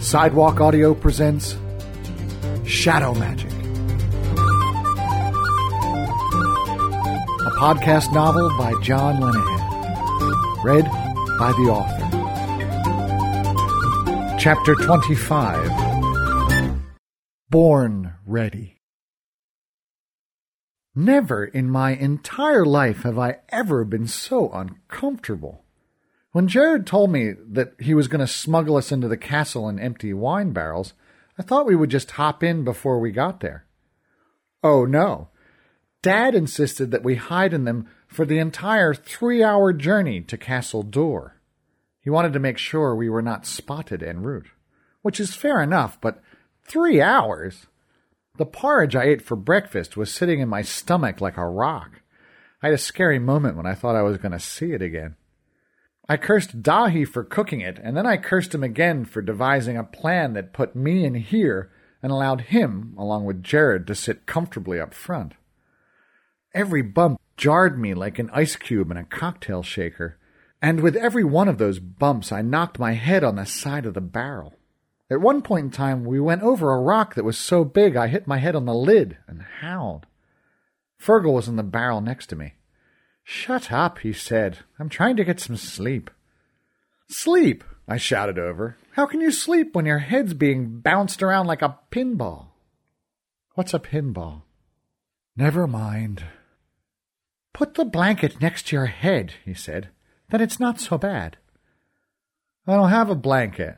Sidewalk Audio presents Shadow Magic, a podcast novel by John Lenahan, read by the author. Chapter 25 Born Ready. Never in my entire life have I ever been so uncomfortable. When Jared told me that he was going to smuggle us into the castle in empty wine barrels, I thought we would just hop in before we got there. Oh no. Dad insisted that we hide in them for the entire three hour journey to Castle Duir. He wanted to make sure we were not spotted en route, which is fair enough, but three hours? The porridge I ate for breakfast was sitting in my stomach like a rock. I had a scary moment when I thought I was going to see it again. I cursed Dahi for cooking it, and then I cursed him again for devising a plan that put me in here and allowed him, along with Jared, to sit comfortably up front. Every bump jarred me like an ice cube in a cocktail shaker, and with every one of those bumps I knocked my head on the side of the barrel. At one point in time, we went over a rock that was so big I hit my head on the lid and howled. Fergal was in the barrel next to me. Shut up, he said. I'm trying to get some sleep. Sleep, I shouted over. How can you sleep when your head's being bounced around like a pinball? What's a pinball? Never mind. Put the blanket next to your head, he said. Then it's not so bad. I don't have a blanket.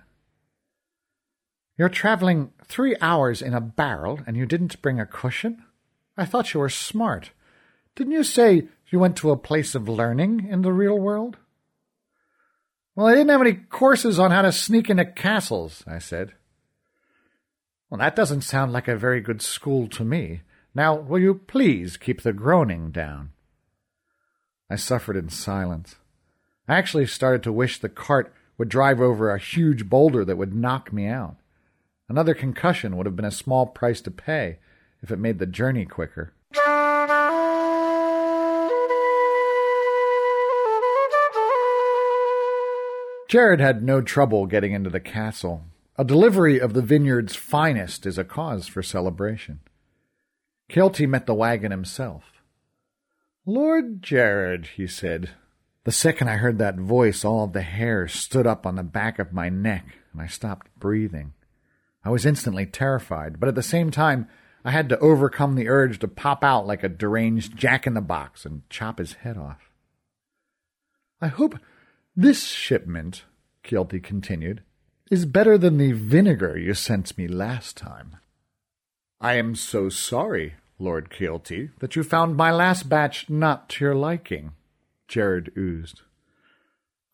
You're traveling three hours in a barrel and you didn't bring a cushion? I thought you were smart. Didn't you say you went to a place of learning in the real world? Well, I didn't have any courses on how to sneak into castles, I said. Well, that doesn't sound like a very good school to me. Now, will you please keep the groaning down? I suffered in silence. I actually started to wish the cart would drive over a huge boulder that would knock me out. Another concussion would have been a small price to pay if it made the journey quicker. Jared had no trouble getting into the castle. A delivery of the vineyard's finest is a cause for celebration. Kealty met the wagon himself. Lord Jared, he said. The second I heard that voice, all the hair stood up on the back of my neck, and I stopped breathing. I was instantly terrified, but at the same time, I had to overcome the urge to pop out like a deranged jack in the box and chop his head off. I hope this shipment, Kealty continued, is better than the vinegar you sent me last time. I am so sorry, Lord Kealty, that you found my last batch not to your liking, Jared oozed.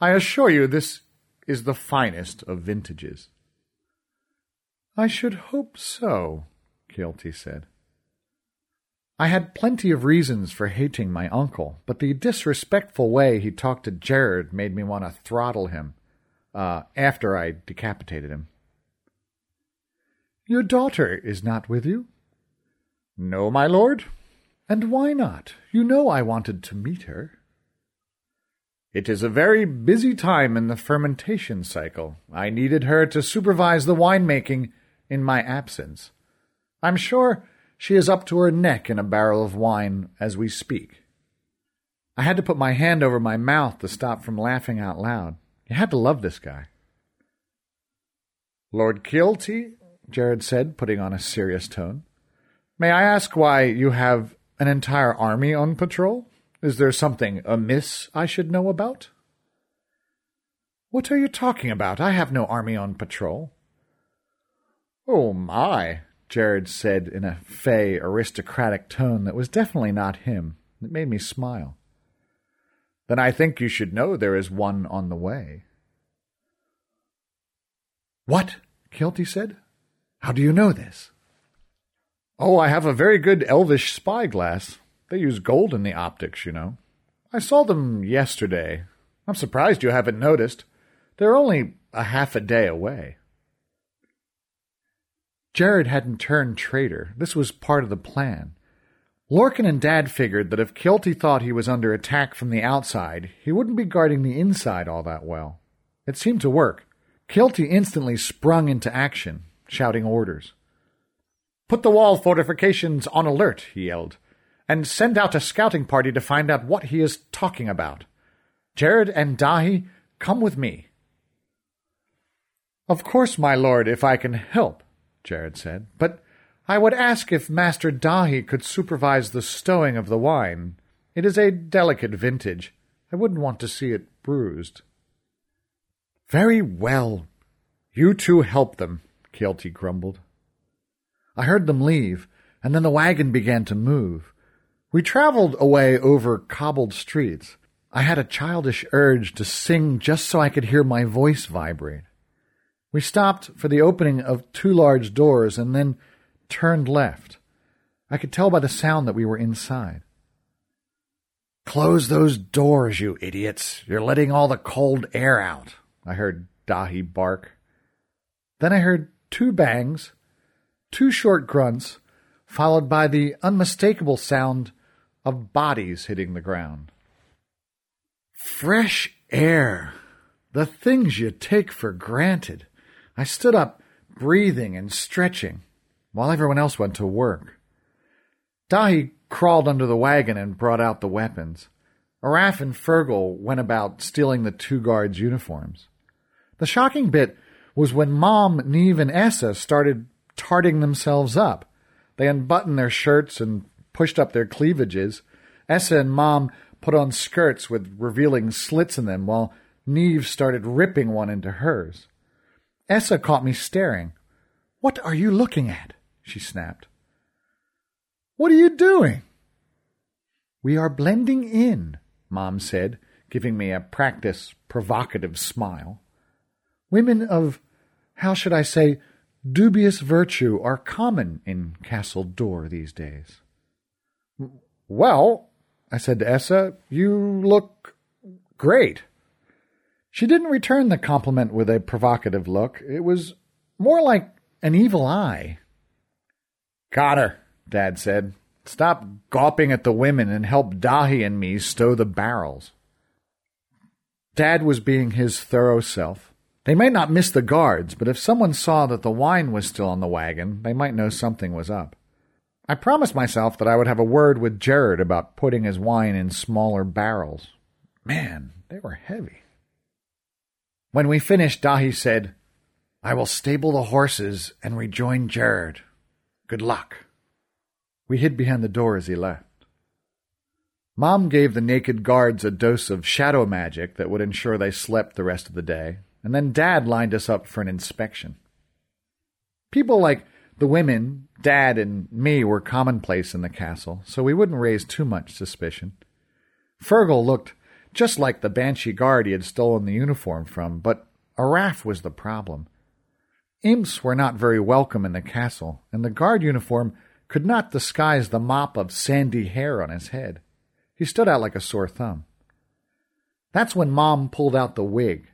I assure you this is the finest of vintages. I should hope so, Kealty said. I had plenty of reasons for hating my uncle, but the disrespectful way he talked to Jared made me want to throttle him, uh, after I decapitated him. Your daughter is not with you? No, my lord. And why not? You know I wanted to meet her. It is a very busy time in the fermentation cycle. I needed her to supervise the winemaking in my absence. I'm sure she is up to her neck in a barrel of wine as we speak. I had to put my hand over my mouth to stop from laughing out loud. You had to love this guy. Lord Kealty, Jared said, putting on a serious tone, may I ask why you have an entire army on patrol? Is there something amiss I should know about? What are you talking about? I have no army on patrol. Oh my, Jared said in a fey, aristocratic tone that was definitely not him. It made me smile. Then I think you should know there is one on the way. What? Kealty said. How do you know this? Oh, I have a very good elvish spyglass. They use gold in the optics, you know. I saw them yesterday. I'm surprised you haven't noticed. They're only a half a day away. Jared hadn't turned traitor. This was part of the plan. Lorcan and Dad figured that if Kealty thought he was under attack from the outside, he wouldn't be guarding the inside all that well. It seemed to work. Kealty instantly sprung into action, shouting orders. Put the wall fortifications on alert, he yelled, and send out a scouting party to find out what he is talking about. Jared and Dahi, come with me. Of course, my lord, if I can help, Jared said, but I would ask if Master Dahi could supervise the stowing of the wine. It is a delicate vintage. I wouldn't want to see it bruised. Very well. You two help them, Kealty grumbled. I heard them leave, and then the wagon began to move. We traveled away over cobbled streets. I had a childish urge to sing just so I could hear my voice vibrate. We stopped for the opening of two large doors and then turned left. I could tell by the sound that we were inside. Close those doors, you idiots. You're letting all the cold air out, I heard Dahi bark. Then I heard two bangs, two short grunts, followed by the unmistakable sound of bodies hitting the ground. Fresh air. The things you take for granted. I stood up, breathing and stretching, while everyone else went to work. Dahi crawled under the wagon and brought out the weapons. Araf and Fergal went about stealing the two guards' uniforms. The shocking bit was when Mom, Neve, and Essa started tarting themselves up. They unbuttoned their shirts and pushed up their cleavages. Essa and Mom put on skirts with revealing slits in them, while Neve started ripping one into hers. Essa caught me staring. What are you looking at? she snapped. What are you doing? We are blending in, Mom said, giving me a practice provocative smile. Women of, how should I say, dubious virtue are common in Castle Duir these days. Well, I said to Essa, you look great. She didn't return the compliment with a provocative look. It was more like an evil eye. Got her, Dad said. Stop gawping at the women and help Dahi and me stow the barrels. Dad was being his thorough self. They might not miss the guards, but if someone saw that the wine was still on the wagon, they might know something was up. I promised myself that I would have a word with Jared about putting his wine in smaller barrels. Man, they were heavy. When we finished, Dahi said, I will stable the horses and rejoin Jared. Good luck. We hid behind the door as he left. Mom gave the naked guards a dose of shadow magic that would ensure they slept the rest of the day, and then Dad lined us up for an inspection. People like the women, Dad, and me were commonplace in the castle, so we wouldn't raise too much suspicion. Fergal looked just like the Banshee guard he had stolen the uniform from, but Araf was the problem. Imps were not very welcome in the castle, and the guard uniform could not disguise the mop of sandy hair on his head. He stood out like a sore thumb. That's when Mom pulled out the wig.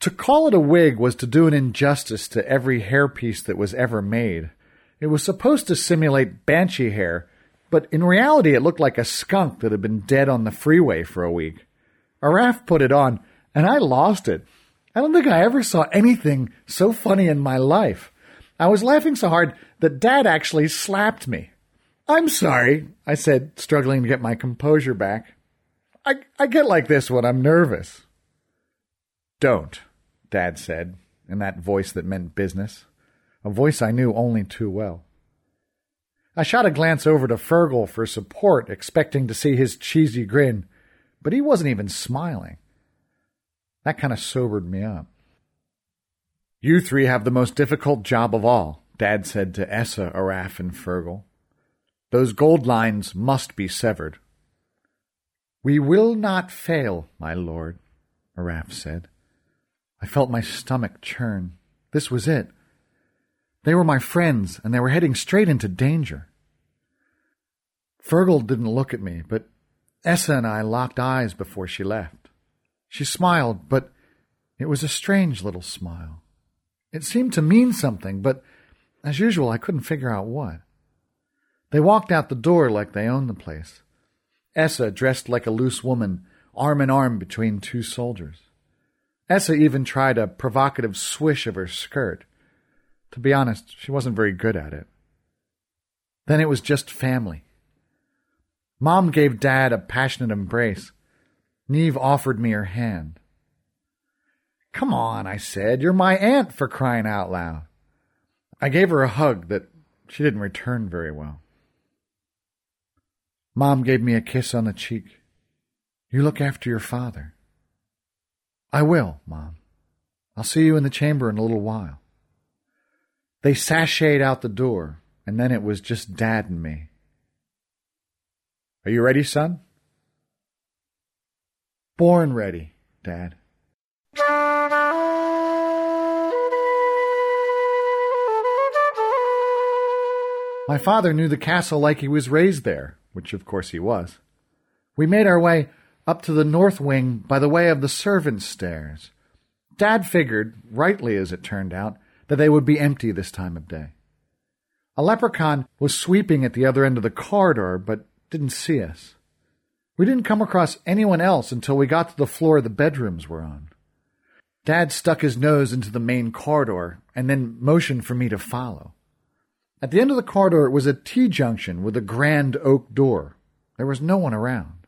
To call it a wig was to do an injustice to every hairpiece that was ever made. It was supposed to simulate banshee hair, but in reality it looked like a skunk that had been dead on the freeway for a week. Araf put it on, and I lost it. I don't think I ever saw anything so funny in my life. I was laughing so hard that Dad actually slapped me. I'm sorry, I said, struggling to get my composure back. I, I get like this when I'm nervous. Don't. Dad said, in that voice that meant business, a voice I knew only too well. I shot a glance over to Fergal for support, expecting to see his cheesy grin, but he wasn't even smiling. That kind of sobered me up. You three have the most difficult job of all, Dad said to Essa, Araf, and Fergal. Those gold lines must be severed. We will not fail, my lord, Araf said. I felt my stomach churn. This was it. They were my friends, and they were heading straight into danger. Fergal didn't look at me, but Essa and I locked eyes before she left. She smiled, but it was a strange little smile. It seemed to mean something, but as usual, I couldn't figure out what. They walked out the door like they owned the place. Essa dressed like a loose woman, arm in arm between two soldiers. Essa even tried a provocative swish of her skirt. To be honest, she wasn't very good at it. Then it was just family. Mom gave Dad a passionate embrace. Neve offered me her hand. Come on, I said. You're my aunt for crying out loud. I gave her a hug that she didn't return very well. Mom gave me a kiss on the cheek. You look after your father. I will, Mom. I'll see you in the chamber in a little while. They sashayed out the door, and then it was just Dad and me. Are you ready, son? Born ready, Dad. My father knew the castle like he was raised there, which of course he was. We made our way up to the north wing by the way of the servants' stairs. Dad figured, rightly as it turned out, that they would be empty this time of day. A leprechaun was sweeping at the other end of the corridor, but didn't see us. We didn't come across anyone else until we got to the floor the bedrooms were on. Dad stuck his nose into the main corridor and then motioned for me to follow. At the end of the corridor it was a T junction with a grand oak door. There was no one around.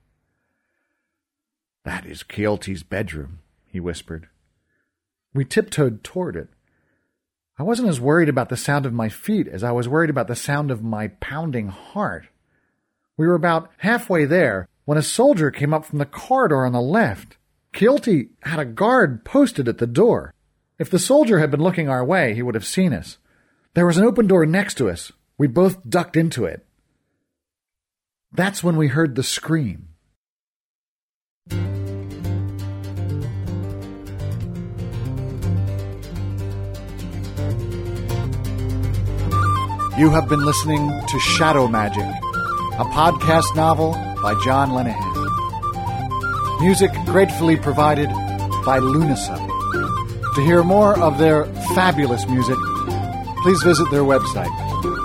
That is Kealty's bedroom, he whispered. We tiptoed toward it. I wasn't as worried about the sound of my feet as I was worried about the sound of my pounding heart. We were about halfway there when a soldier came up from the corridor on the left. Kealty had a guard posted at the door. If the soldier had been looking our way, he would have seen us. There was an open door next to us. We both ducked into it. That's when we heard the scream. You have been listening to Shadow Magic, a podcast novel by John Lenahan. Music gratefully provided by Lunasa. To hear more of their fabulous music, please visit their website,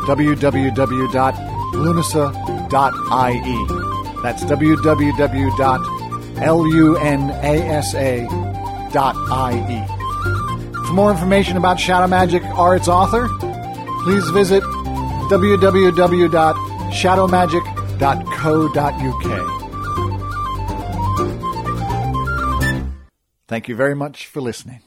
www.lunasa.ie. That's www.lunasa.ie. For more information about Shadow Magic or its author, please visit www.shadowmagic.co.uk. Thank you very much for listening.